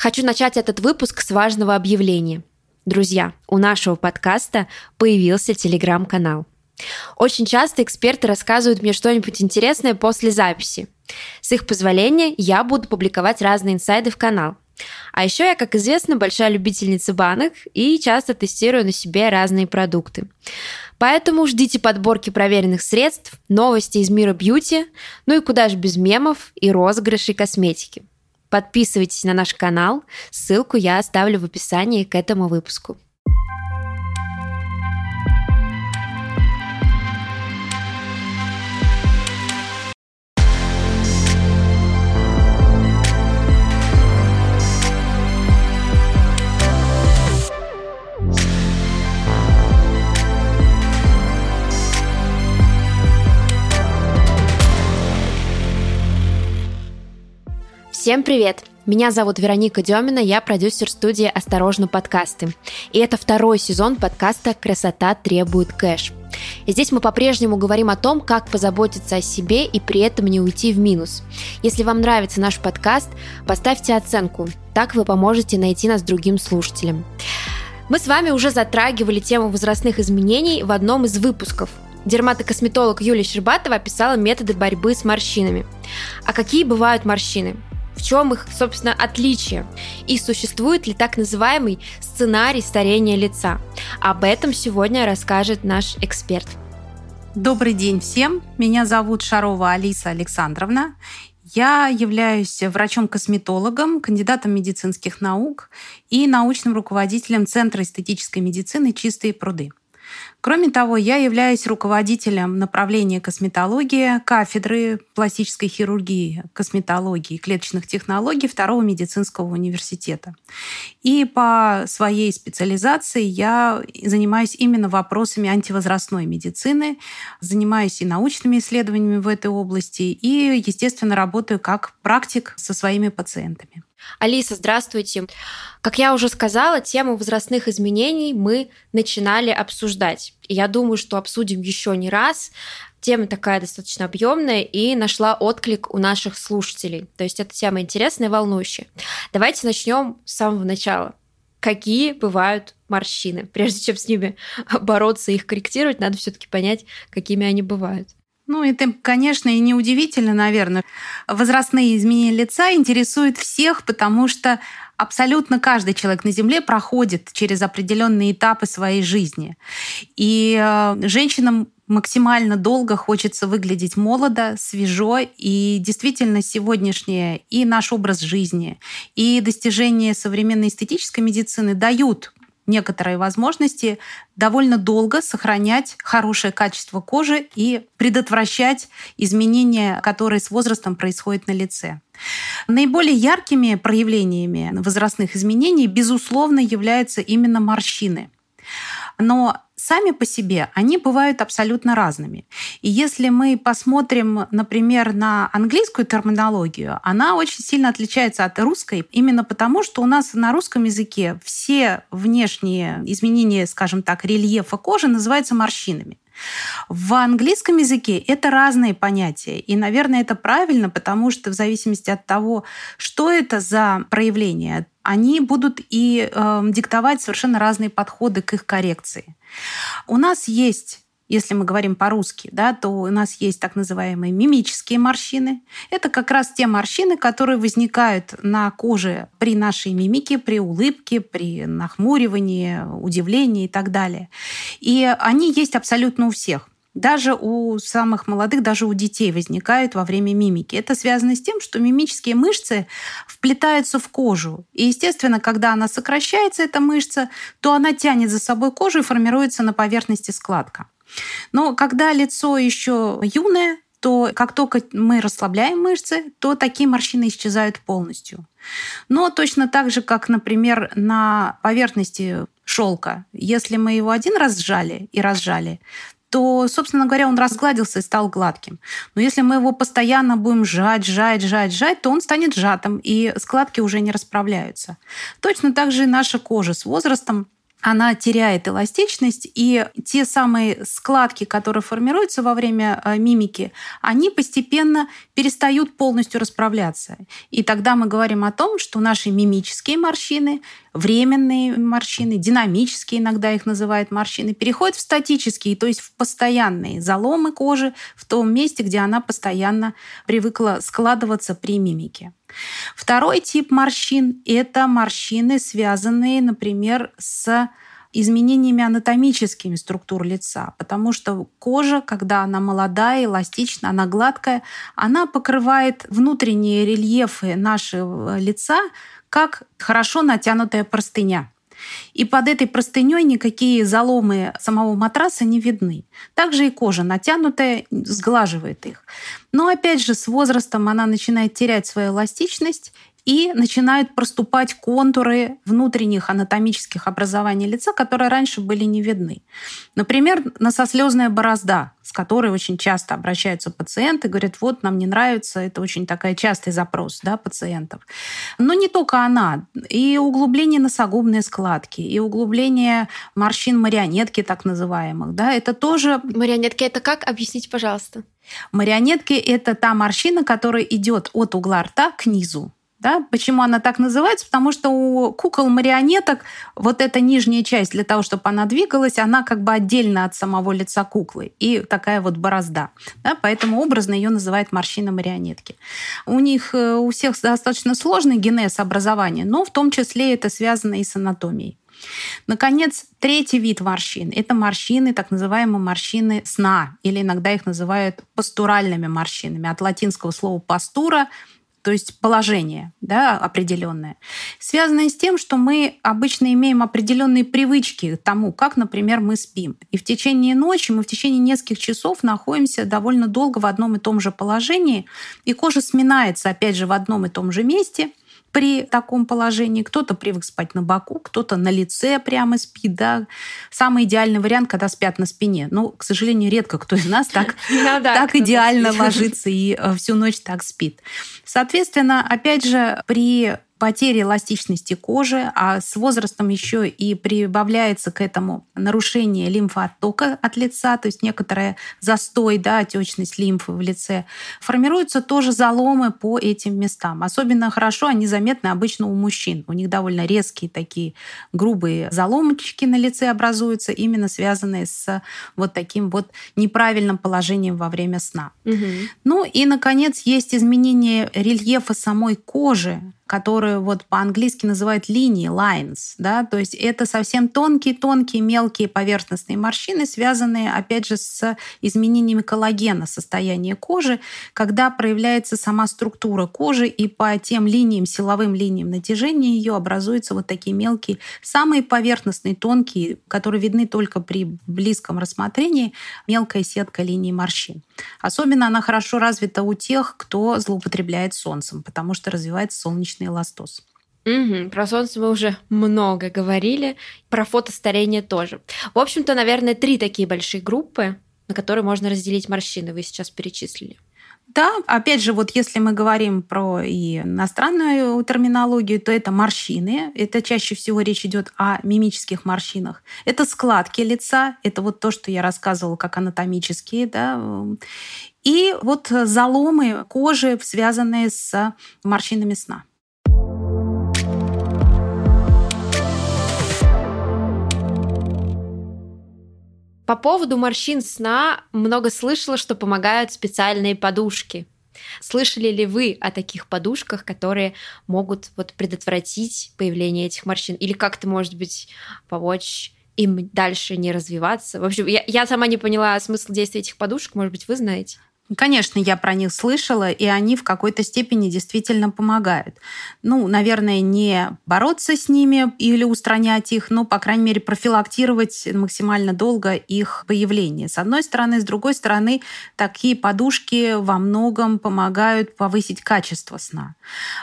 Хочу начать этот выпуск с важного объявления. Друзья, у нашего подкаста появился телеграм-канал. Очень часто эксперты рассказывают мне что-нибудь интересное после записи. С их позволения я буду публиковать разные инсайды в канал. А еще я, как известно, большая любительница банок и часто тестирую на себе разные продукты. Поэтому ждите подборки проверенных средств, новости из мира бьюти, ну и куда же без мемов и розыгрышей косметики. Подписывайтесь на наш канал, ссылку я оставлю в описании к этому выпуску. Всем привет! Меня зовут Вероника Демина, я продюсер студии «Осторожно, подкасты». И это второй сезон подкаста «Красота требует кэш». И здесь мы по-прежнему говорим о том, как позаботиться о себе и при этом не уйти в минус. Если вам нравится наш подкаст, поставьте оценку. Так вы поможете найти нас другим слушателям. Мы с вами уже затрагивали тему возрастных изменений в одном из выпусков. Дерматокосметолог Юлия Щербатова описала методы борьбы с морщинами. А какие бывают морщины? В чем их, собственно, отличие и существует ли так называемый сценарий старения лица. Об этом сегодня расскажет наш эксперт. Добрый день всем. Меня зовут Шарова Алиса Александровна. Я являюсь врачом-косметологом, кандидатом медицинских наук и научным руководителем Центра эстетической медицины «Чистые пруды». Кроме того, я являюсь руководителем направления косметологии кафедры пластической хирургии, косметологии и клеточных технологий Второго медицинского университета. И по своей специализации я занимаюсь именно вопросами антивозрастной медицины, занимаюсь и научными исследованиями в этой области, и, естественно, работаю как практик со своими пациентами. Алиса, здравствуйте. Как я уже сказала, тему возрастных изменений мы начинали обсуждать. И я думаю, что обсудим еще не раз. Тема такая достаточно объемная и нашла отклик у наших слушателей. То есть эта тема интересная и волнующая. Давайте начнем с самого начала. Какие бывают морщины? Прежде чем с ними бороться и их корректировать, надо все-таки понять, какими они бывают. Ну, это, конечно, и неудивительно, наверное. Возрастные изменения лица интересуют всех, потому что абсолютно каждый человек на Земле проходит через определенные этапы своей жизни. И э, женщинам максимально долго хочется выглядеть молодо, свежо, и действительно сегодняшнее и наш образ жизни, и достижения современной эстетической медицины дают некоторые возможности довольно долго сохранять хорошее качество кожи и предотвращать изменения, которые с возрастом происходят на лице. Наиболее яркими проявлениями возрастных изменений, безусловно, являются именно морщины. Но сами по себе они бывают абсолютно разными. И если мы посмотрим, например, на английскую терминологию, она очень сильно отличается от русской, именно потому, что у нас на русском языке все внешние изменения, скажем так, рельефа кожи называются морщинами. В английском языке это разные понятия. И, наверное, это правильно, потому что в зависимости от того, что это за проявление, они будут и э, диктовать совершенно разные подходы к их коррекции. У нас есть если мы говорим по-русски, да, то у нас есть так называемые мимические морщины. Это как раз те морщины, которые возникают на коже при нашей мимике, при улыбке, при нахмуривании, удивлении и так далее. И они есть абсолютно у всех. Даже у самых молодых, даже у детей возникают во время мимики. Это связано с тем, что мимические мышцы вплетаются в кожу. И, естественно, когда она сокращается, эта мышца, то она тянет за собой кожу и формируется на поверхности складка. Но когда лицо еще юное, то как только мы расслабляем мышцы, то такие морщины исчезают полностью. Но точно так же, как, например, на поверхности шелка, если мы его один раз сжали и разжали, то, собственно говоря, он разгладился и стал гладким. Но если мы его постоянно будем сжать, сжать, сжать, сжать, то он станет сжатым, и складки уже не расправляются. Точно так же и наша кожа с возрастом она теряет эластичность, и те самые складки, которые формируются во время э, мимики, они постепенно перестают полностью расправляться. И тогда мы говорим о том, что наши мимические морщины, временные морщины, динамические иногда их называют морщины, переходят в статические, то есть в постоянные заломы кожи в том месте, где она постоянно привыкла складываться при мимике. Второй тип морщин – это морщины, связанные, например, с изменениями анатомическими структур лица, потому что кожа, когда она молодая, эластична, она гладкая, она покрывает внутренние рельефы нашего лица, как хорошо натянутая простыня. И под этой простыней никакие заломы самого матраса не видны. Также и кожа натянутая сглаживает их. Но опять же, с возрастом она начинает терять свою эластичность, и начинают проступать контуры внутренних анатомических образований лица, которые раньше были не видны. Например, носослезная борозда, с которой очень часто обращаются пациенты, говорят, вот, нам не нравится, это очень такой частый запрос да, пациентов. Но не только она. И углубление носогубной складки, и углубление морщин марионетки, так называемых, да, это тоже... Марионетки это как? Объясните, пожалуйста. Марионетки – это та морщина, которая идет от угла рта к низу. Да? Почему она так называется? Потому что у кукол-марионеток вот эта нижняя часть для того, чтобы она двигалась, она как бы отдельно от самого лица куклы. И такая вот борозда. Да? Поэтому образно ее называют морщина марионетки. У них э, у всех достаточно сложный генез образования, но в том числе это связано и с анатомией. Наконец, третий вид морщин – это морщины, так называемые морщины сна, или иногда их называют пастуральными морщинами. От латинского слова «пастура» то есть положение да, определенное, связанное с тем, что мы обычно имеем определенные привычки к тому, как, например, мы спим. И в течение ночи мы в течение нескольких часов находимся довольно долго в одном и том же положении, и кожа сминается, опять же, в одном и том же месте, при таком положении. Кто-то привык спать на боку, кто-то на лице прямо спит. Да? Самый идеальный вариант, когда спят на спине. Но, к сожалению, редко кто из нас так, ну так идеально ложится и э, всю ночь так спит. Соответственно, опять же, при потери эластичности кожи, а с возрастом еще и прибавляется к этому нарушение лимфооттока от лица, то есть некоторая застой, да, отечность лимфы в лице. Формируются тоже заломы по этим местам. Особенно хорошо они заметны обычно у мужчин. У них довольно резкие такие грубые заломочки на лице образуются, именно связанные с вот таким вот неправильным положением во время сна. Угу. Ну и, наконец, есть изменение рельефа самой кожи, которую вот по-английски называют линии, lines, да, то есть это совсем тонкие-тонкие мелкие поверхностные морщины, связанные, опять же, с изменениями коллагена состояния кожи, когда проявляется сама структура кожи, и по тем линиям, силовым линиям натяжения ее образуются вот такие мелкие, самые поверхностные, тонкие, которые видны только при близком рассмотрении, мелкая сетка линий морщин. Особенно она хорошо развита у тех, кто злоупотребляет солнцем, потому что развивается солнечный эластоз. Угу, про солнце мы уже много говорили, про фотостарение тоже. В общем-то, наверное, три такие большие группы, на которые можно разделить морщины, вы сейчас перечислили. Да, опять же, вот если мы говорим про и иностранную терминологию, то это морщины. Это чаще всего речь идет о мимических морщинах. Это складки лица, это вот то, что я рассказывала, как анатомические, да. И вот заломы кожи, связанные с морщинами сна. По поводу морщин сна много слышала, что помогают специальные подушки. Слышали ли вы о таких подушках, которые могут вот предотвратить появление этих морщин? Или как-то, может быть, помочь им дальше не развиваться? В общем, я, я сама не поняла смысл действия этих подушек. Может быть, вы знаете? Конечно, я про них слышала, и они в какой-то степени действительно помогают. Ну, наверное, не бороться с ними или устранять их, но, по крайней мере, профилактировать максимально долго их появление. С одной стороны. С другой стороны, такие подушки во многом помогают повысить качество сна.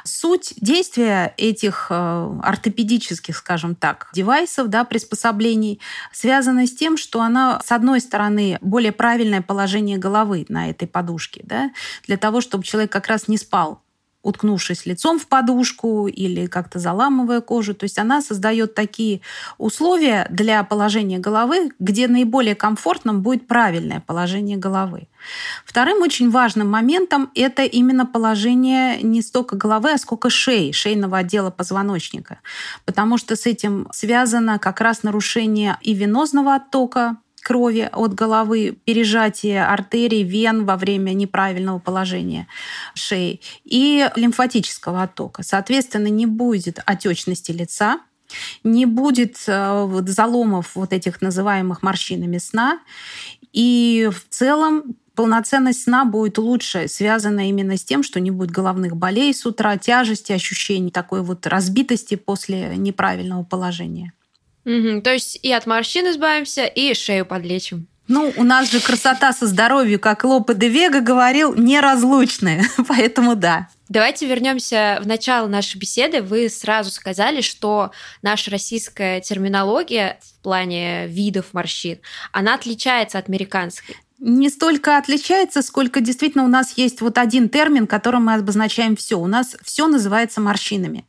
Суть действия этих э, ортопедических, скажем так, девайсов, да, приспособлений, связана с тем, что она, с одной стороны, более правильное положение головы на этой подушки, да, для того, чтобы человек как раз не спал уткнувшись лицом в подушку или как-то заламывая кожу. То есть она создает такие условия для положения головы, где наиболее комфортным будет правильное положение головы. Вторым очень важным моментом это именно положение не столько головы, а сколько шеи, шейного отдела позвоночника. Потому что с этим связано как раз нарушение и венозного оттока, крови от головы, пережатие артерий, вен во время неправильного положения шеи и лимфатического оттока. Соответственно, не будет отечности лица, не будет э, заломов вот этих называемых морщинами сна. И в целом полноценность сна будет лучше, связана именно с тем, что не будет головных болей с утра, тяжести, ощущений такой вот разбитости после неправильного положения. Угу, то есть и от морщин избавимся, и шею подлечим. Ну, у нас же красота со здоровьем, как Лопе де Вега говорил, неразлучная, поэтому да. Давайте вернемся в начало нашей беседы. Вы сразу сказали, что наша российская терминология в плане видов морщин, она отличается от американской. Не столько отличается, сколько действительно у нас есть вот один термин, которым мы обозначаем все. У нас все называется морщинами.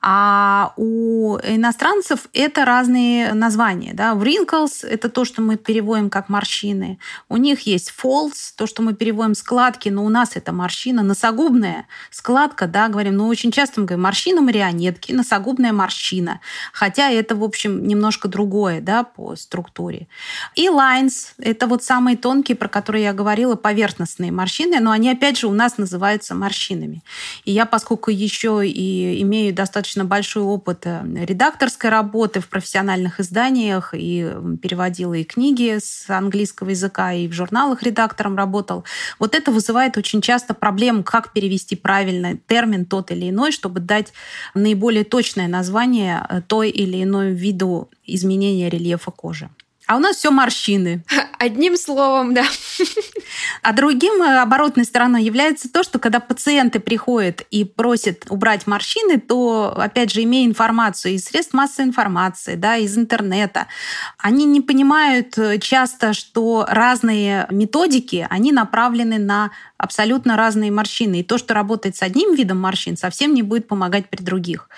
А у иностранцев это разные названия. Да? Wrinkles – это то, что мы переводим как морщины. У них есть folds, то, что мы переводим складки, но у нас это морщина. Носогубная складка, да, говорим, но очень часто мы говорим морщина марионетки, носогубная морщина. Хотя это, в общем, немножко другое да, по структуре. И lines – это вот самые тонкие, про которые я говорила, поверхностные морщины, но они, опять же, у нас называются морщинами. И я, поскольку еще и имею достаточно большой опыт э, редакторской работы в профессиональных изданиях и переводила и книги с английского языка, и в журналах редактором работал. Вот это вызывает очень часто проблему, как перевести правильно термин тот или иной, чтобы дать наиболее точное название э, той или иной виду изменения рельефа кожи. А у нас все морщины. Одним словом, да. А другим э, оборотной стороной является то, что когда пациенты приходят и просят убрать морщины, то, опять же, имея информацию из средств массовой информации, да, из интернета, они не понимают э, часто, что разные методики, они направлены на абсолютно разные морщины. И то, что работает с одним видом морщин, совсем не будет помогать при других.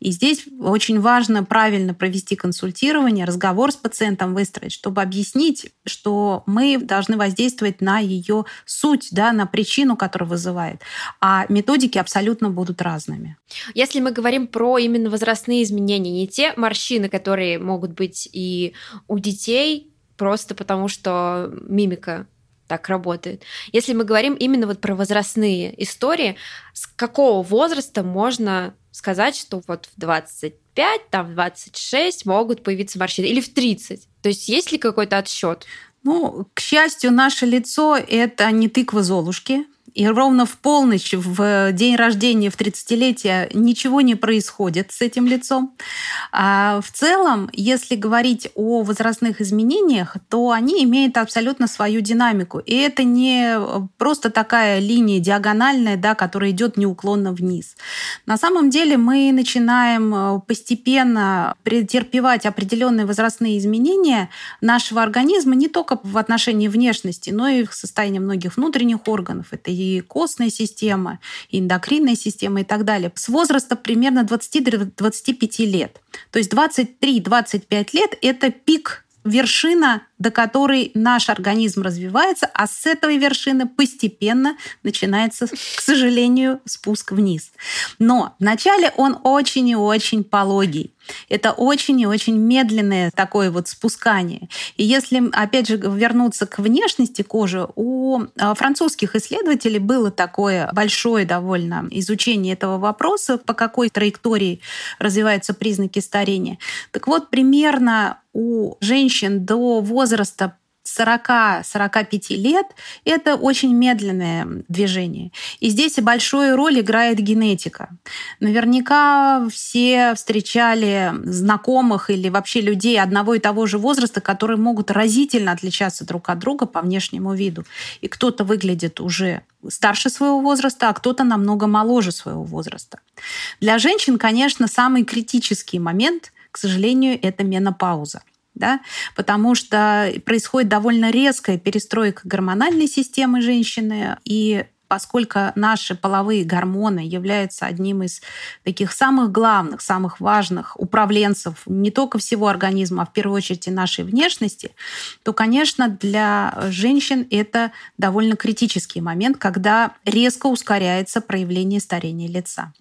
И здесь очень важно правильно провести консультирование, разговор с пациентом выстроить, чтобы объяснить, что мы должны воздействовать на ее суть, да, на причину, которая вызывает. А методики абсолютно будут разными. Если мы говорим про именно возрастные изменения, не те морщины, которые могут быть и у детей, просто потому что мимика так работает. Если мы говорим именно вот про возрастные истории, с какого возраста можно сказать, что вот в 25, там в 26 могут появиться морщины, или в 30? То есть есть ли какой-то отсчет? Ну, к счастью, наше лицо – это не тыква Золушки, и ровно в полночь, в день рождения, в 30-летие ничего не происходит с этим лицом. А в целом, если говорить о возрастных изменениях, то они имеют абсолютно свою динамику. И это не просто такая линия диагональная, да, которая идет неуклонно вниз. На самом деле мы начинаем э, постепенно претерпевать определенные возрастные изменения нашего организма не только в отношении внешности, но и в состоянии многих внутренних органов. Это и костная система, и эндокринная система и так далее. С возраста примерно 20-25 лет. То есть 23-25 лет – это пик вершина, до которой наш организм развивается, а с этой вершины постепенно начинается, к сожалению, спуск вниз. Но вначале он очень и очень пологий. Это очень и очень медленное такое вот спускание. И если, опять же, вернуться к внешности кожи, у а, французских исследователей было такое большое довольно изучение этого вопроса, по какой траектории развиваются признаки старения. Так вот, примерно у женщин до возраста 40-45 лет это очень медленное движение. И здесь большую роль играет генетика. Наверняка все встречали знакомых или вообще людей одного и того же возраста, которые могут разительно отличаться друг от друга по внешнему виду. И кто-то выглядит уже старше своего возраста, а кто-то намного моложе своего возраста. Для женщин, конечно, самый критический момент, к сожалению, это менопауза да, потому что происходит довольно резкая перестройка гормональной системы женщины, и поскольку наши половые гормоны являются одним из таких самых главных, самых важных управленцев не только всего организма, а в первую очередь и нашей внешности, то, конечно, для женщин это довольно критический момент, когда резко ускоряется проявление старения лица.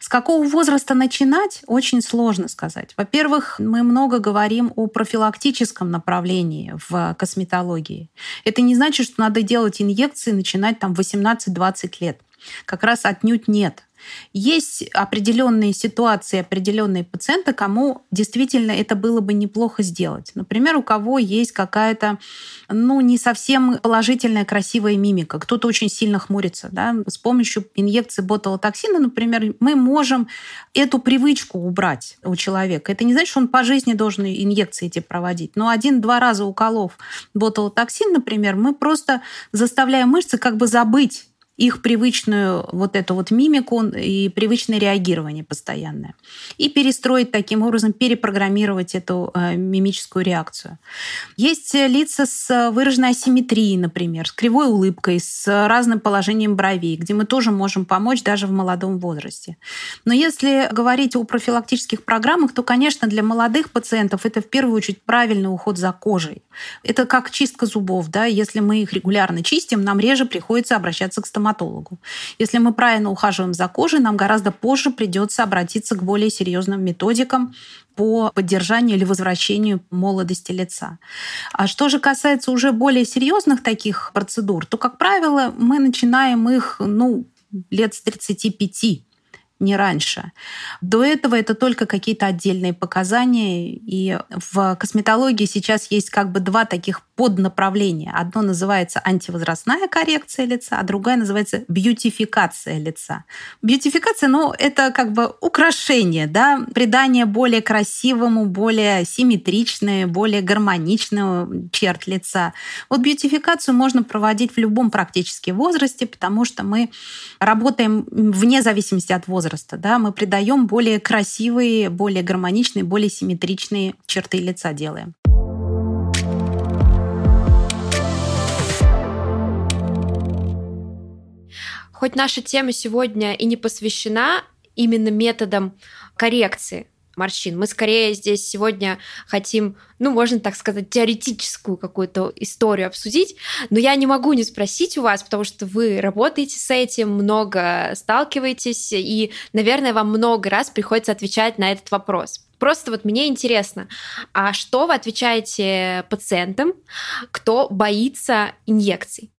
С какого возраста начинать, очень сложно сказать. Во-первых, мы много говорим о профилактическом направлении в косметологии. Это не значит, что надо делать инъекции, начинать там 18-20 лет. Как раз отнюдь нет. Есть определенные ситуации, определенные пациенты, кому действительно это было бы неплохо сделать. Например, у кого есть какая-то, ну, не совсем положительная, красивая мимика. Кто-то очень сильно хмурится. Да? С помощью инъекции ботулотоксина, например, мы можем эту привычку убрать у человека. Это не значит, что он по жизни должен инъекции эти проводить. Но один-два раза уколов ботулотоксин, например, мы просто заставляем мышцы как бы забыть их привычную вот эту вот мимику и привычное реагирование постоянное. И перестроить таким образом, перепрограммировать эту э, мимическую реакцию. Есть лица с выраженной асимметрией, например, с кривой улыбкой, с разным положением бровей, где мы тоже можем помочь даже в молодом возрасте. Но если говорить о профилактических программах, то, конечно, для молодых пациентов это в первую очередь правильный уход за кожей. Это как чистка зубов. Да? Если мы их регулярно чистим, нам реже приходится обращаться к стоматологу стоматологу. Если мы правильно ухаживаем за кожей, нам гораздо позже придется обратиться к более серьезным методикам по поддержанию или возвращению молодости лица. А что же касается уже более серьезных таких процедур, то, как правило, мы начинаем их ну, лет с 35 не раньше. До этого это только какие-то отдельные показания. И в косметологии сейчас есть как бы два таких поднаправления. Одно называется антивозрастная коррекция лица, а другая называется бьютификация лица. Бьютификация, ну, это как бы украшение, да, придание более красивому, более симметричной, более гармоничного черт лица. Вот бьютификацию можно проводить в любом практически возрасте, потому что мы работаем вне зависимости от возраста, да, мы придаем более красивые, более гармоничные, более симметричные черты лица делаем. Хоть наша тема сегодня и не посвящена именно методам коррекции морщин. Мы скорее здесь сегодня хотим, ну, можно так сказать, теоретическую какую-то историю обсудить, но я не могу не спросить у вас, потому что вы работаете с этим, много сталкиваетесь, и, наверное, вам много раз приходится отвечать на этот вопрос. Просто вот мне интересно, а что вы отвечаете пациентам, кто боится инъекций?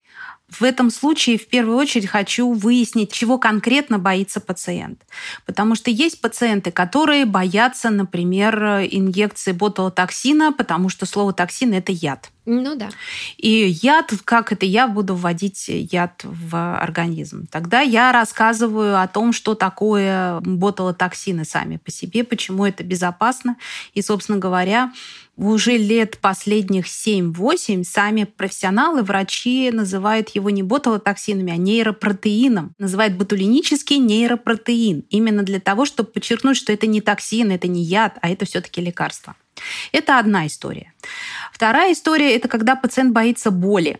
В этом случае в первую очередь хочу выяснить, чего конкретно боится пациент. Потому что есть пациенты, которые боятся, например, инъекции ботулотоксина, потому что слово токсин – это яд. Ну да. И яд, как это я буду вводить яд в организм? Тогда я рассказываю о том, что такое ботулотоксины сами по себе, почему это безопасно. И, собственно говоря, уже лет последних 7-8 сами профессионалы, врачи называют его не ботулотоксинами, а нейропротеином. Называют ботулинический нейропротеин. Именно для того, чтобы подчеркнуть, что это не токсин, это не яд, а это все-таки лекарство. Это одна история. Вторая история – это когда пациент боится боли.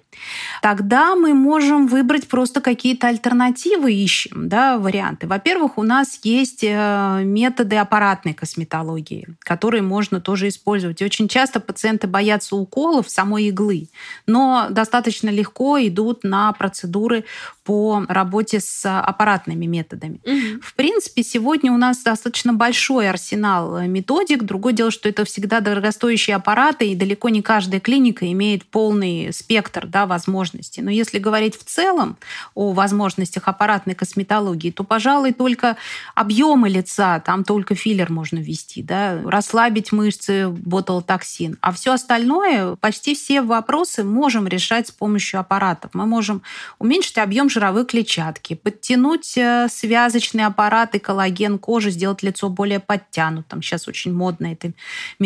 Тогда мы можем выбрать просто какие-то альтернативы, ищем да, варианты. Во-первых, у нас есть э, методы аппаратной косметологии, которые можно тоже использовать. И очень часто пациенты боятся уколов самой иглы, но достаточно легко идут на процедуры по работе с аппаратными методами. Угу. В принципе, сегодня у нас достаточно большой арсенал методик. Другое дело, что это всегда дорогостоящие аппараты, и далеко не каждая клиника имеет полный спектр да, возможностей. Но если говорить в целом о возможностях аппаратной косметологии, то, пожалуй, только объемы лица, там только филлер можно ввести, да, расслабить мышцы, ботулотоксин. А все остальное, почти все вопросы можем решать с помощью аппаратов. Мы можем уменьшить объем жировой клетчатки, подтянуть э, связочные аппараты, коллаген кожи, сделать лицо более подтянутым. Сейчас очень модно эта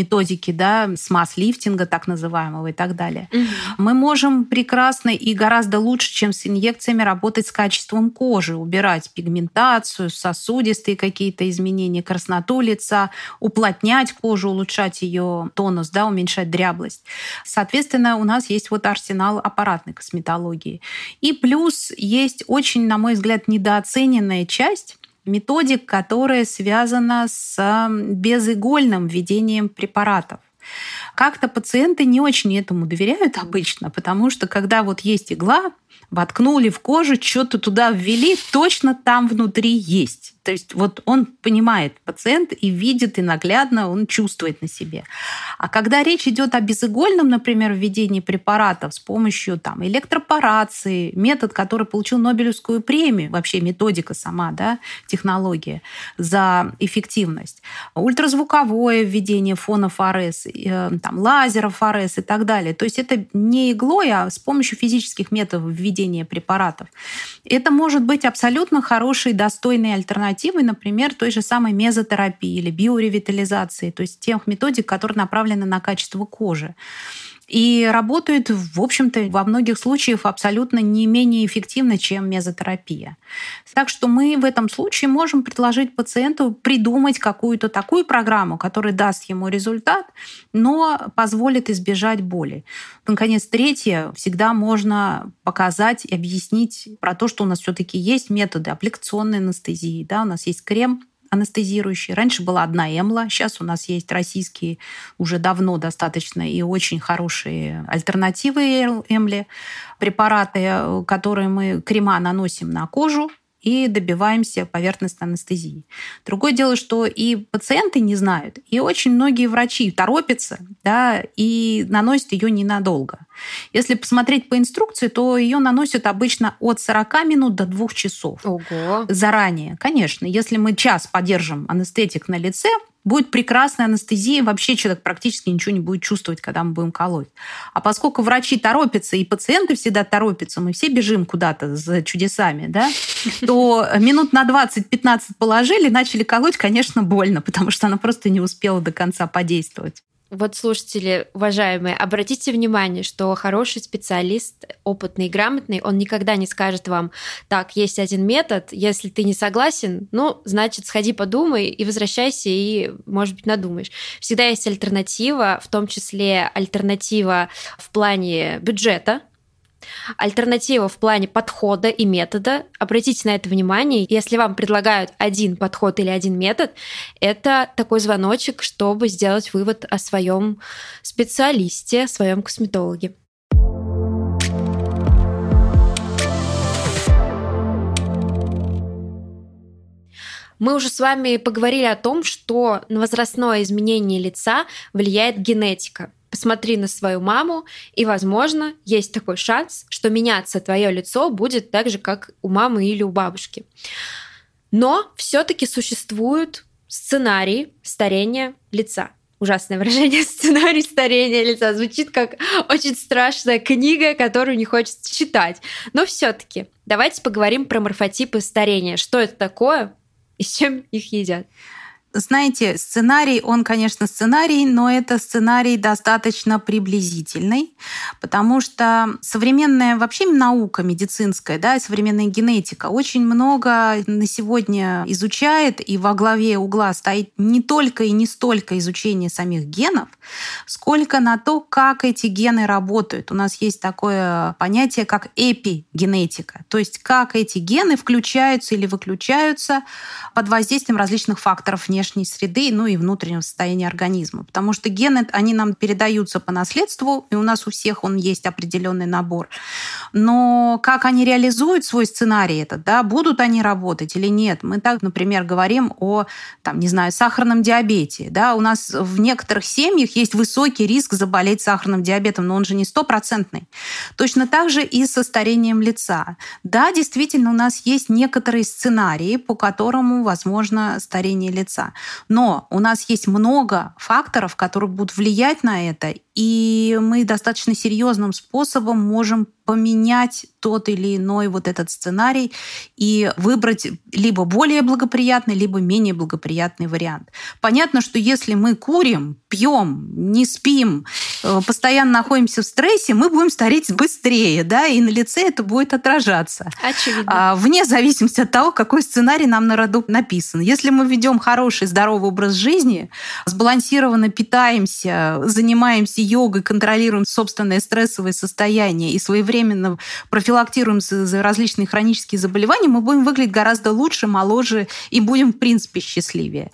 методики, да, смаз-лифтинга так называемого и так далее. Угу. Мы можем прекрасно и гораздо лучше, чем с инъекциями, работать с качеством кожи, убирать пигментацию, сосудистые какие-то изменения, красноту лица, уплотнять кожу, улучшать ее тонус, да, уменьшать дряблость. Соответственно, у нас есть вот арсенал аппаратной косметологии. И плюс есть очень, на мой взгляд, недооцененная часть методик, которая связана с безигольным введением препаратов. Как-то пациенты не очень этому доверяют обычно, потому что когда вот есть игла, воткнули в кожу, что-то туда ввели, точно там внутри есть. То есть вот он понимает пациент и видит, и наглядно он чувствует на себе. А когда речь идет о безыгольном, например, введении препаратов с помощью там, электропорации, метод, который получил Нобелевскую премию, вообще методика сама, да, технология за эффективность, ультразвуковое введение фонов АРС, э, там, лазеров АРС и так далее. То есть это не иглой, а с помощью физических методов введения препаратов. Это может быть абсолютно хорошей, достойной альтернативой например, той же самой мезотерапии или биоревитализации, то есть тех методик, которые направлены на качество кожи и работают, в общем-то, во многих случаях абсолютно не менее эффективно, чем мезотерапия. Так что мы в этом случае можем предложить пациенту придумать какую-то такую программу, которая даст ему результат, но позволит избежать боли. Наконец, третье, всегда можно показать и объяснить про то, что у нас все-таки есть методы аппликационной анестезии. Да? У нас есть крем, анестезирующие. Раньше была одна эмла, сейчас у нас есть российские уже давно достаточно и очень хорошие альтернативы эмле, препараты, э, которые мы крема наносим на кожу, и добиваемся поверхностной анестезии. Другое дело, что и пациенты не знают, и очень многие врачи торопятся да, и наносят ее ненадолго. Если посмотреть по инструкции, то ее наносят обычно от 40 минут до 2 часов. Ого. Заранее. Конечно, если мы час подержим анестетик на лице, будет прекрасная анестезия, вообще человек практически ничего не будет чувствовать, когда мы будем колоть. А поскольку врачи торопятся, и пациенты всегда торопятся, мы все бежим куда-то за чудесами, да, то минут на 20-15 положили, начали колоть, конечно, больно, потому что она просто не успела до конца подействовать. Вот, слушатели, уважаемые, обратите внимание, что хороший специалист, опытный и грамотный, он никогда не скажет вам, так, есть один метод, если ты не согласен, ну, значит, сходи подумай и возвращайся, и, может быть, надумаешь. Всегда есть альтернатива, в том числе альтернатива в плане бюджета, Альтернатива в плане подхода и метода. Обратите на это внимание. Если вам предлагают один подход или один метод, это такой звоночек, чтобы сделать вывод о своем специалисте, о своем косметологе. Мы уже с вами поговорили о том, что на возрастное изменение лица влияет генетика посмотри на свою маму, и, возможно, есть такой шанс, что меняться твое лицо будет так же, как у мамы или у бабушки. Но все-таки существуют сценарии старения лица. Ужасное выражение сценарий старения лица. Звучит как очень страшная книга, которую не хочется читать. Но все-таки давайте поговорим про морфотипы старения. Что это такое и с чем их едят? Знаете, сценарий, он, конечно, сценарий, но это сценарий достаточно приблизительный, потому что современная вообще наука медицинская, да, современная генетика очень много на сегодня изучает, и во главе угла стоит не только и не столько изучение самих генов, сколько на то, как эти гены работают. У нас есть такое понятие, как эпигенетика, то есть как эти гены включаются или выключаются под воздействием различных факторов внешней внешней среды, ну и внутреннего состояния организма. Потому что гены, они нам передаются по наследству, и у нас у всех он есть определенный набор. Но как они реализуют свой сценарий этот, да, будут они работать или нет? Мы так, например, говорим о, там, не знаю, сахарном диабете. Да? У нас в некоторых семьях есть высокий риск заболеть сахарным диабетом, но он же не стопроцентный. Точно так же и со старением лица. Да, действительно, у нас есть некоторые сценарии, по которому возможно старение лица. Но у нас есть много факторов, которые будут влиять на это, и мы достаточно серьезным способом можем поменять тот или иной вот этот сценарий и выбрать либо более благоприятный, либо менее благоприятный вариант. Понятно, что если мы курим, пьем, не спим, э, постоянно находимся в стрессе, мы будем стареть быстрее, да, и на лице это будет отражаться. Очевидно. А, вне зависимости от того, какой сценарий нам на роду написан. Если мы ведем хороший, здоровый образ жизни, сбалансированно питаемся, занимаемся йогой, контролируем собственное стрессовое состояние и своевременно профилактируем различные хронические заболевания, мы будем выглядеть гораздо лучше, моложе и будем, в принципе, счастливее.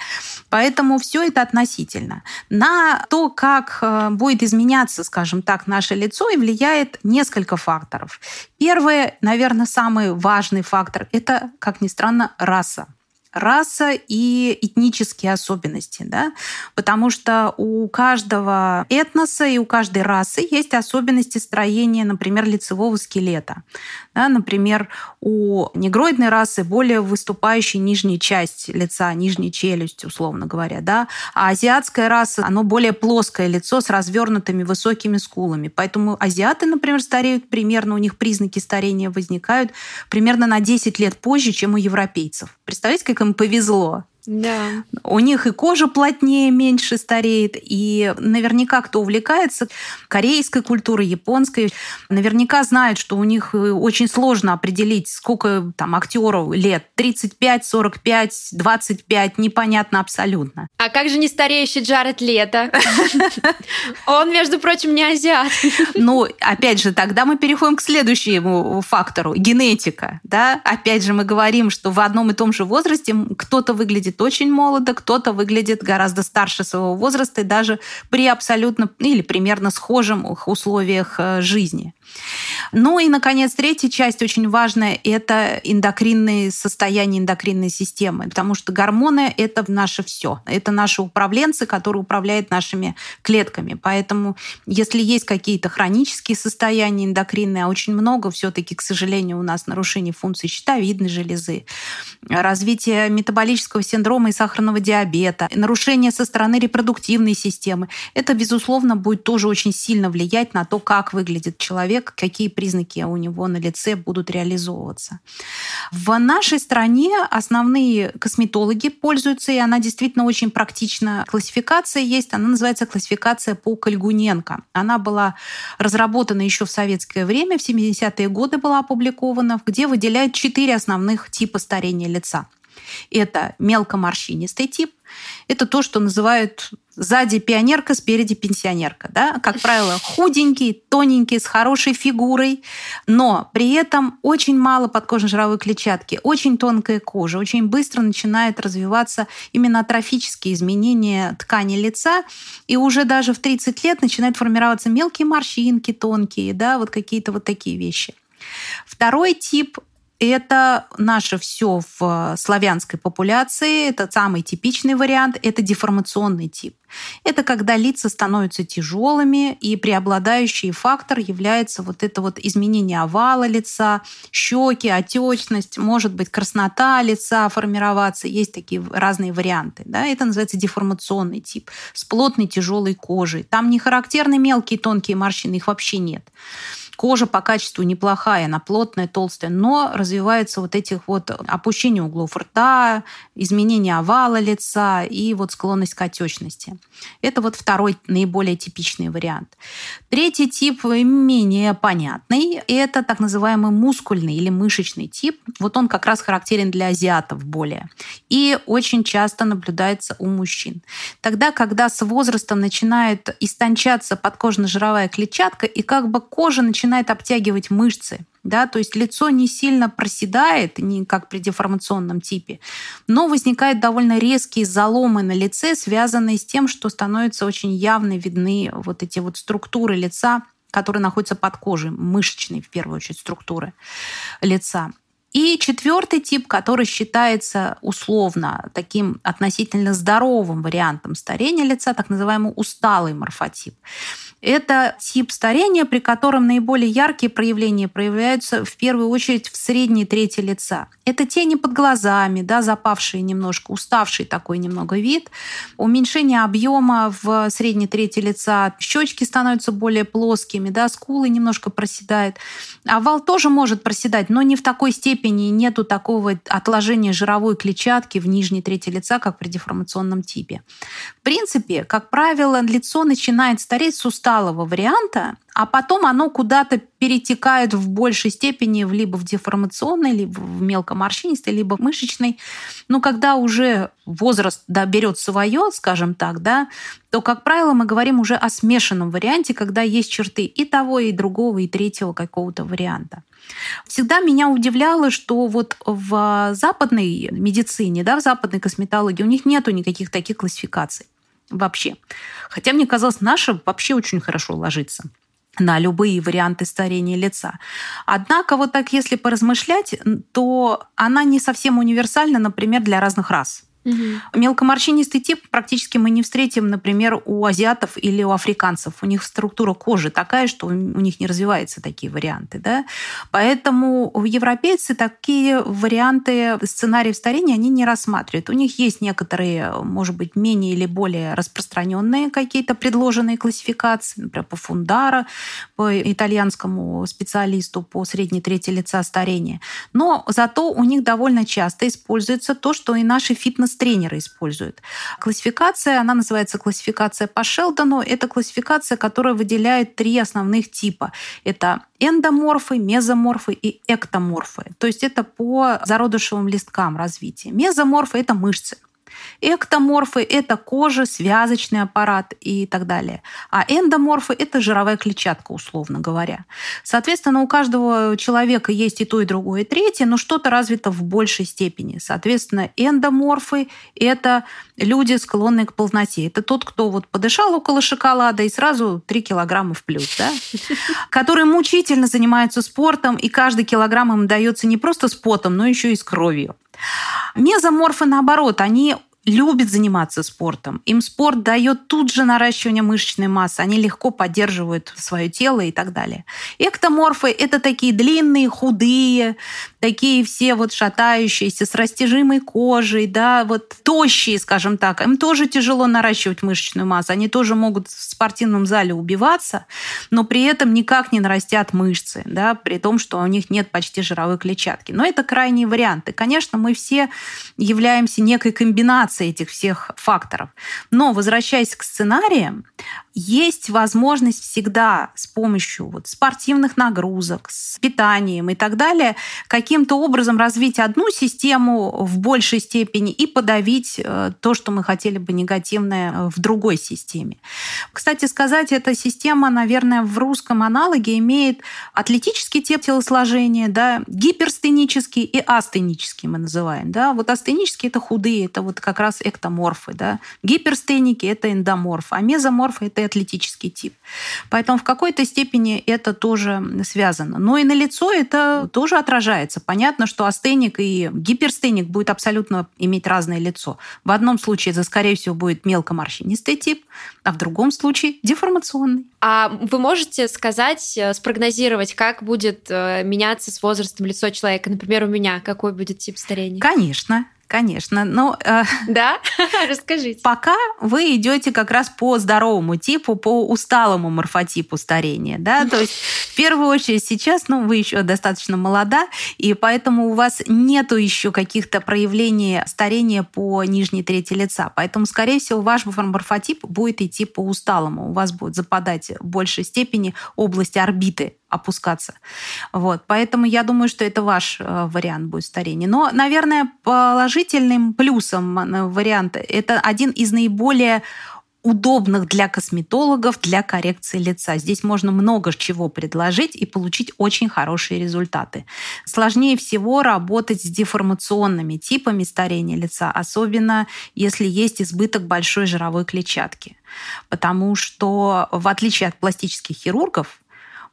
Поэтому все это относительно. На то, как э, будет изменяться, скажем так, наше лицо, и влияет несколько факторов. Первый, наверное, самый важный фактор – это, как ни странно, раса раса и этнические особенности, да, потому что у каждого этноса и у каждой расы есть особенности строения, например, лицевого скелета. Да, например, у негроидной расы более выступающая нижняя часть лица, нижняя челюсть, условно говоря, да, а азиатская раса, оно более плоское лицо с развернутыми высокими скулами. Поэтому азиаты, например, стареют примерно, у них признаки старения возникают примерно на 10 лет позже, чем у европейцев. Представляете, как им повезло. Да. У них и кожа плотнее, меньше стареет, и наверняка кто увлекается корейской культурой, японской, наверняка знает, что у них э, очень сложно определить, сколько там актеру лет. 35, 45, 25, непонятно абсолютно. А как же не стареющий Джаред Лето? Он, между прочим, не азиат. Ну, опять же, тогда мы переходим к следующему фактору – генетика. Да? Опять же, мы говорим, что в одном и том же возрасте кто-то выглядит очень молодо, кто-то выглядит гораздо старше своего возраста и даже при абсолютно или примерно схожих условиях э, жизни. Ну и, наконец, третья часть очень важная – это эндокринные состояния эндокринной системы, потому что гормоны – это наше все. Это наши управленцы, которые управляют нашими клетками. Поэтому, если есть какие-то хронические состояния эндокринные, а очень много все-таки, к сожалению, у нас нарушений функции щитовидной железы, развитие метаболического синдрома и сахарного диабета, нарушение со стороны репродуктивной системы, это, безусловно, будет тоже очень сильно влиять на то, как выглядит человек человек, какие признаки у него на лице будут реализовываться. В нашей стране основные косметологи пользуются, и она действительно очень практична. Классификация есть, она называется классификация по Кольгуненко. Она была разработана еще в советское время, в 70-е годы была опубликована, где выделяют четыре основных типа старения лица. Это мелкоморщинистый тип, это то, что называют Сзади пионерка, спереди пенсионерка. Да? Как правило, худенький, тоненький, с хорошей фигурой, но при этом очень мало подкожно-жировой клетчатки, очень тонкая кожа, очень быстро начинает развиваться именно атрофические изменения ткани лица, и уже даже в 30 лет начинают формироваться мелкие морщинки тонкие, да, вот какие-то вот такие вещи. Второй тип это наше все в славянской популяции. Это самый типичный вариант. Это деформационный тип. Это когда лица становятся тяжелыми, и преобладающий фактор является вот это вот изменение овала лица, щеки, отечность, может быть краснота лица формироваться. Есть такие разные варианты. Да? Это называется деформационный тип с плотной тяжелой кожей. Там не характерны мелкие тонкие морщины, их вообще нет. Кожа по качеству неплохая, она плотная, толстая, но развивается вот этих вот опущение углов рта, изменение овала лица и вот склонность к отечности. Это вот второй наиболее типичный вариант. Третий тип менее понятный. Это так называемый мускульный или мышечный тип. Вот он как раз характерен для азиатов более. И очень часто наблюдается у мужчин. Тогда, когда с возрастом начинает истончаться подкожно-жировая клетчатка, и как бы кожа начинает начинает обтягивать мышцы. Да, то есть лицо не сильно проседает, не как при деформационном типе, но возникают довольно резкие заломы на лице, связанные с тем, что становятся очень явно видны вот эти вот структуры лица, которые находятся под кожей, мышечные в первую очередь структуры лица. И четвертый тип, который считается условно таким относительно здоровым вариантом старения лица, так называемый усталый морфотип. Это тип старения, при котором наиболее яркие проявления проявляются в первую очередь в средней трети лица. Это тени под глазами, да, запавшие немножко, уставший такой немного вид, уменьшение объема в средней трети лица, щечки становятся более плоскими, да, скулы немножко проседают. Овал тоже может проседать, но не в такой степени, нету такого отложения жировой клетчатки в нижней трети лица, как при деформационном типе. В принципе, как правило, лицо начинает стареть с усталого варианта, а потом оно куда-то перетекает в большей степени в либо в деформационный, либо в мелкоморщинистый, либо в мышечный. Но когда уже возраст да, берет свое, скажем так, да, то, как правило, мы говорим уже о смешанном варианте, когда есть черты и того, и другого, и третьего какого-то варианта. Всегда меня удивляло, что вот в западной медицине, да, в западной косметологии у них нету никаких таких классификаций вообще. Хотя мне казалось, наша вообще очень хорошо ложится на любые варианты старения лица. Однако вот так, если поразмышлять, то она не совсем универсальна, например, для разных рас. Угу. Мелкоморщинистый тип практически мы не встретим, например, у азиатов или у африканцев. У них структура кожи такая, что у них не развиваются такие варианты. Да? Поэтому у европейцы такие варианты сценариев старения они не рассматривают. У них есть некоторые, может быть, менее или более распространенные какие-то предложенные классификации, например, по Фундара, по итальянскому специалисту по средней трети лица старения. Но зато у них довольно часто используется то, что и наши фитнес тренеры используют. Классификация, она называется классификация по Шелдону. Это классификация, которая выделяет три основных типа. Это эндоморфы, мезоморфы и эктоморфы. То есть это по зародышевым листкам развития. Мезоморфы – это мышцы. Эктоморфы – это кожа, связочный аппарат и так далее. А эндоморфы – это жировая клетчатка, условно говоря. Соответственно, у каждого человека есть и то, и другое, и третье, но что-то развито в большей степени. Соответственно, эндоморфы – это люди, склонные к полноте. Это тот, кто вот подышал около шоколада и сразу 3 килограмма в плюс, да? которые мучительно занимаются спортом, и каждый килограмм им дается не просто с потом, но еще и с кровью. Мезоморфы, наоборот, они любят заниматься спортом. Им спорт дает тут же наращивание мышечной массы. Они легко поддерживают свое тело и так далее. Эктоморфы – это такие длинные, худые, такие все вот шатающиеся, с растяжимой кожей, да, вот тощие, скажем так. Им тоже тяжело наращивать мышечную массу. Они тоже могут в спортивном зале убиваться, но при этом никак не нарастят мышцы, да, при том, что у них нет почти жировой клетчатки. Но это крайние варианты. Конечно, мы все являемся некой комбинацией этих всех факторов. Но, возвращаясь к сценариям, есть возможность всегда с помощью вот спортивных нагрузок, с питанием и так далее каким-то образом развить одну систему в большей степени и подавить э, то, что мы хотели бы негативное э, в другой системе. Кстати сказать, эта система, наверное, в русском аналоге имеет атлетический тип телосложения, да, гиперстенический и астенический мы называем. Да. Вот астенические – это худые, это вот как раз эктоморфы. Да. Гиперстеники – это эндоморфы, а мезоморфы – это атлетический тип. Поэтому в какой-то степени это тоже связано. Но и на лицо это тоже отражается. Понятно, что астеник и гиперстеник будет абсолютно иметь разное лицо. В одном случае это, скорее всего, будет мелкоморщинистый тип, а в другом случае деформационный. А вы можете сказать, э, спрогнозировать, как будет э, меняться с возрастом лицо человека? Например, у меня какой будет тип старения? Конечно. Конечно, но... Э, да? Расскажите. Пока вы идете как раз по здоровому типу, по усталому морфотипу старения, да, то есть в первую очередь сейчас, ну, вы еще достаточно молода, и поэтому у вас нету еще каких-то проявлений старения по нижней трети лица, поэтому, скорее всего, ваш морфотип будет идти по усталому, у вас будет западать в большей степени область орбиты опускаться. Вот. Поэтому я думаю, что это ваш э, вариант будет старения. Но, наверное, положительным плюсом э, варианта это один из наиболее удобных для косметологов для коррекции лица. Здесь можно много чего предложить и получить очень хорошие результаты. Сложнее всего работать с деформационными типами старения лица, особенно если есть избыток большой жировой клетчатки. Потому что, в отличие от пластических хирургов,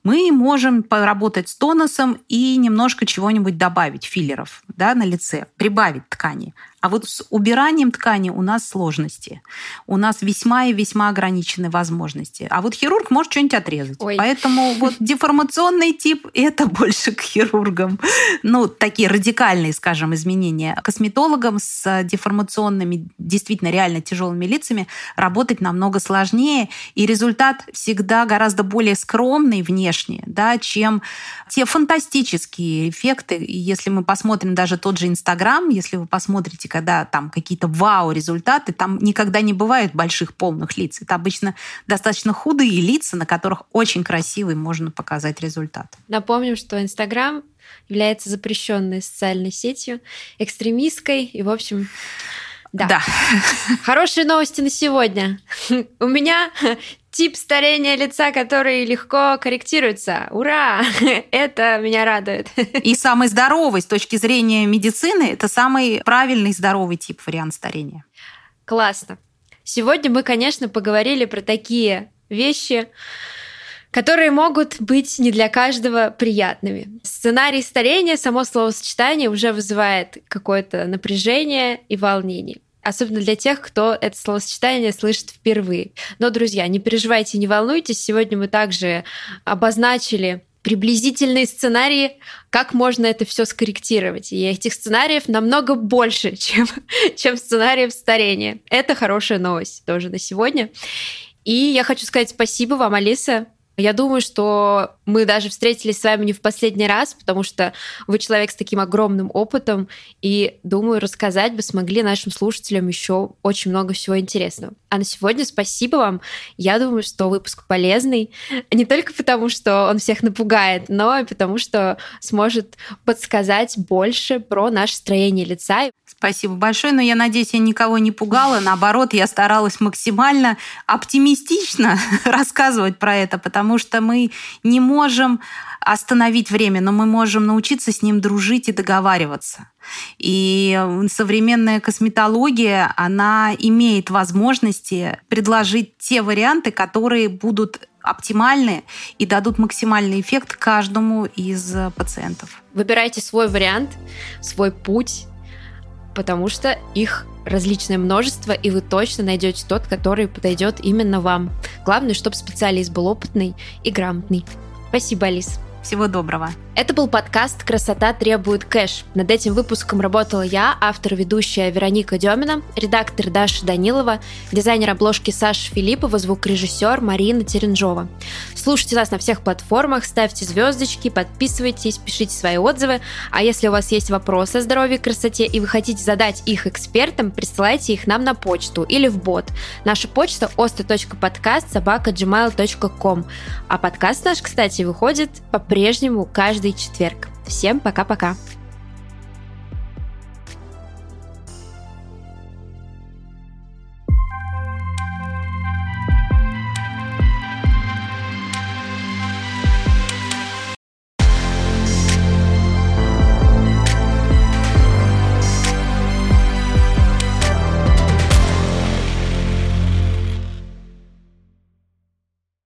мы можем поработать с тонусом и немножко чего-нибудь добавить, филлеров, да, на лице, прибавить ткани. А вот с убиранием ткани у нас сложности. У нас весьма и весьма ограничены возможности. А вот хирург может что-нибудь отрезать. Ой. Поэтому вот деформационный тип – это больше к хирургам. Ну, такие радикальные, скажем, изменения. Косметологам с деформационными, действительно реально тяжелыми лицами работать намного сложнее. И результат всегда гораздо более скромный внешне, да, чем те фантастические эффекты. Если мы посмотрим даже тот же Инстаграм, если вы посмотрите, когда там какие-то вау-результаты, там никогда не бывает больших полных лиц. Это обычно достаточно худые лица, на которых очень красивый можно показать результат. Напомним, что Инстаграм является запрещенной социальной сетью, экстремистской и, в общем, да. да. Хорошие новости на сегодня. У меня тип старения лица, который легко корректируется. Ура! Это меня радует. И самый здоровый с точки зрения медицины, это самый правильный здоровый тип вариант старения. Классно. Сегодня мы, конечно, поговорили про такие вещи, которые могут быть не для каждого приятными. Сценарий старения, само словосочетание уже вызывает какое-то напряжение и волнение особенно для тех, кто это словосочетание слышит впервые. Но, друзья, не переживайте, не волнуйтесь. Сегодня мы также обозначили приблизительные сценарии, как можно это все скорректировать. И этих сценариев намного больше, чем, чем сценариев старения. Это хорошая новость тоже на сегодня. И я хочу сказать спасибо вам, Алиса, я думаю, что мы даже встретились с вами не в последний раз, потому что вы человек с таким огромным опытом, и думаю, рассказать бы смогли нашим слушателям еще очень много всего интересного. А на сегодня спасибо вам. Я думаю, что выпуск полезный, не только потому, что он всех напугает, но и потому, что сможет подсказать больше про наше строение лица. Спасибо большое, но я надеюсь, я никого не пугала. Наоборот, я старалась максимально оптимистично рассказывать про это, потому что мы не можем остановить время, но мы можем научиться с ним дружить и договариваться. И современная косметология, она имеет возможности предложить те варианты, которые будут оптимальны и дадут максимальный эффект каждому из пациентов. Выбирайте свой вариант, свой путь, потому что их различное множество, и вы точно найдете тот, который подойдет именно вам. Главное, чтобы специалист был опытный и грамотный. Спасибо, Алис. Всего доброго. Это был подкаст «Красота требует кэш». Над этим выпуском работала я, автор ведущая Вероника Демина, редактор Даша Данилова, дизайнер обложки Саша Филиппова, звукорежиссер Марина Теренжова. Слушайте нас на всех платформах, ставьте звездочки, подписывайтесь, пишите свои отзывы. А если у вас есть вопросы о здоровье и красоте, и вы хотите задать их экспертам, присылайте их нам на почту или в бот. Наша почта osta.podcast собака. А подкаст наш, кстати, выходит по-прежнему каждый четверг. Всем пока-пока.